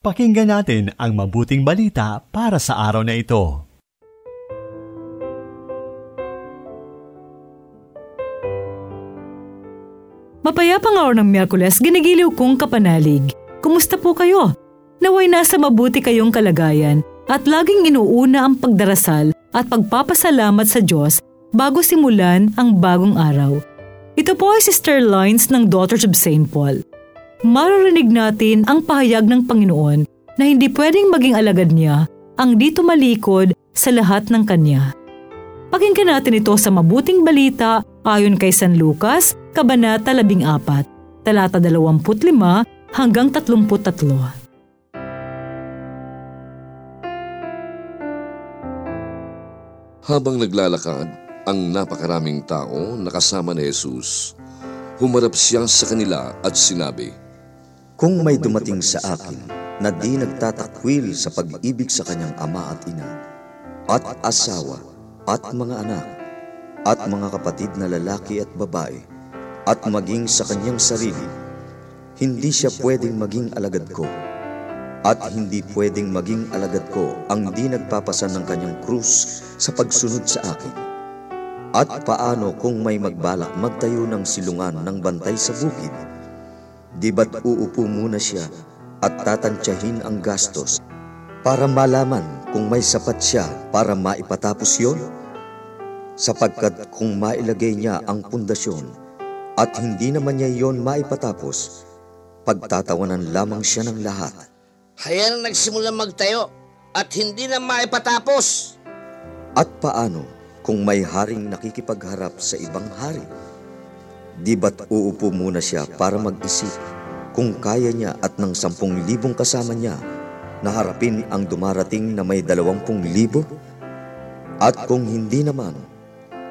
Pakinggan natin ang mabuting balita para sa araw na ito. Mapayapang araw ng Miyerkules, ginigiliw kong kapanalig. Kumusta po kayo? Naway nasa mabuti kayong kalagayan at laging inuuna ang pagdarasal at pagpapasalamat sa Diyos bago simulan ang bagong araw. Ito po ay Sister Lines ng Daughters of St. Paul maririnig natin ang pahayag ng Panginoon na hindi pwedeng maging alagad niya ang dito malikod sa lahat ng Kanya. Pakinggan natin ito sa mabuting balita ayon kay San Lucas, Kabanata 14, talata 25 hanggang 33. Habang naglalakad ang napakaraming tao nakasama ni Jesus, humarap siya sa kanila at sinabi, kung may dumating sa akin na di nagtatakwil sa pag-ibig sa kanyang ama at ina, at asawa, at mga anak, at mga kapatid na lalaki at babae, at maging sa kanyang sarili, hindi siya pwedeng maging alagad ko. At hindi pwedeng maging alagad ko ang di nagpapasan ng kanyang krus sa pagsunod sa akin. At paano kung may magbalak magtayo ng silungan ng bantay sa bukid, Di ba't uupo muna siya at tatantyahin ang gastos para malaman kung may sapat siya para maipatapos yon? Sapagkat kung mailagay niya ang pundasyon at hindi naman niya yon maipatapos, pagtatawanan lamang siya ng lahat. Kaya na nagsimula magtayo at hindi na maipatapos. At paano kung may haring nakikipagharap sa ibang hari? Di ba't uupo muna siya para mag-isip kung kaya niya at ng sampung libong kasama niya na harapin ang dumarating na may dalawampung libo? At kung hindi naman,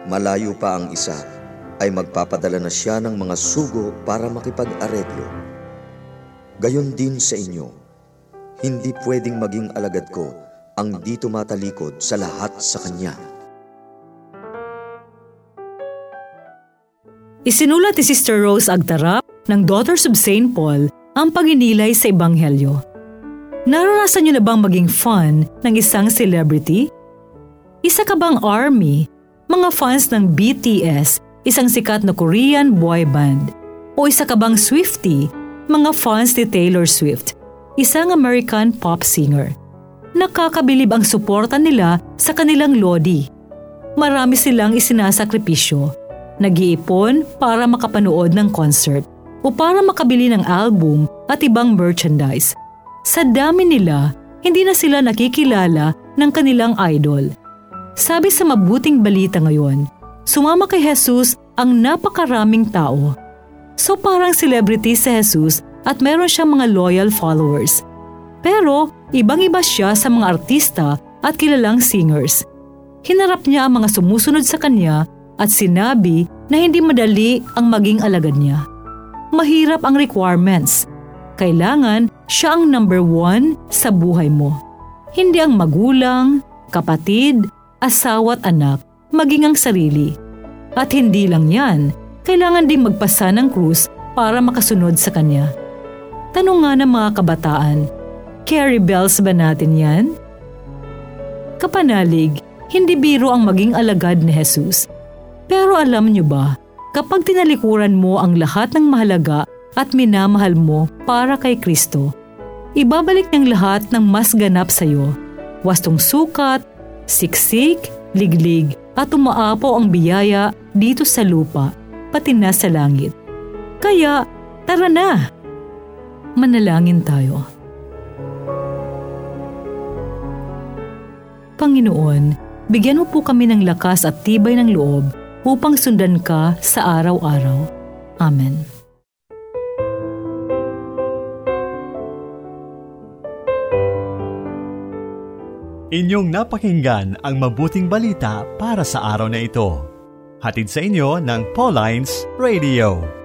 malayo pa ang isa, ay magpapadala na siya ng mga sugo para makipag-areglo. Gayon din sa inyo, hindi pwedeng maging alagad ko ang di tumatalikod sa lahat sa Kanya. Isinulat ni Sister Rose Agtarap ng Daughters of St. Paul ang paginilay sa Ebanghelyo. Naranasan niyo na bang maging fan ng isang celebrity? Isa ka bang army, mga fans ng BTS, isang sikat na Korean boy band? O isa ka bang Swiftie, mga fans ni Taylor Swift, isang American pop singer? Nakakabilib ang suporta nila sa kanilang lodi. Marami silang isinasakripisyo nag-iipon para makapanood ng concert o para makabili ng album at ibang merchandise. Sa dami nila, hindi na sila nakikilala ng kanilang idol. Sabi sa mabuting balita ngayon, sumama kay Jesus ang napakaraming tao. So parang celebrity si Jesus at meron siyang mga loyal followers. Pero ibang-iba siya sa mga artista at kilalang singers. Hinarap niya ang mga sumusunod sa kanya at sinabi na hindi madali ang maging alagad niya. Mahirap ang requirements. Kailangan siya ang number one sa buhay mo. Hindi ang magulang, kapatid, asawa at anak, maging ang sarili. At hindi lang yan, kailangan din magpasa ng krus para makasunod sa kanya. Tanong nga ng mga kabataan, carry bells ba natin yan? Kapanalig, hindi biro ang maging alagad ni Jesus pero alam niyo ba, kapag tinalikuran mo ang lahat ng mahalaga at minamahal mo para kay Kristo, ibabalik niyang lahat ng mas ganap sa iyo. Wastong sukat, siksik, liglig at umaapo ang biyaya dito sa lupa, pati na sa langit. Kaya, tara na! Manalangin tayo. Panginoon, bigyan mo po kami ng lakas at tibay ng loob upang sundan ka sa araw-araw. Amen. Inyong napakinggan ang mabuting balita para sa araw na ito. Hatid sa inyo ng Pauline's Radio.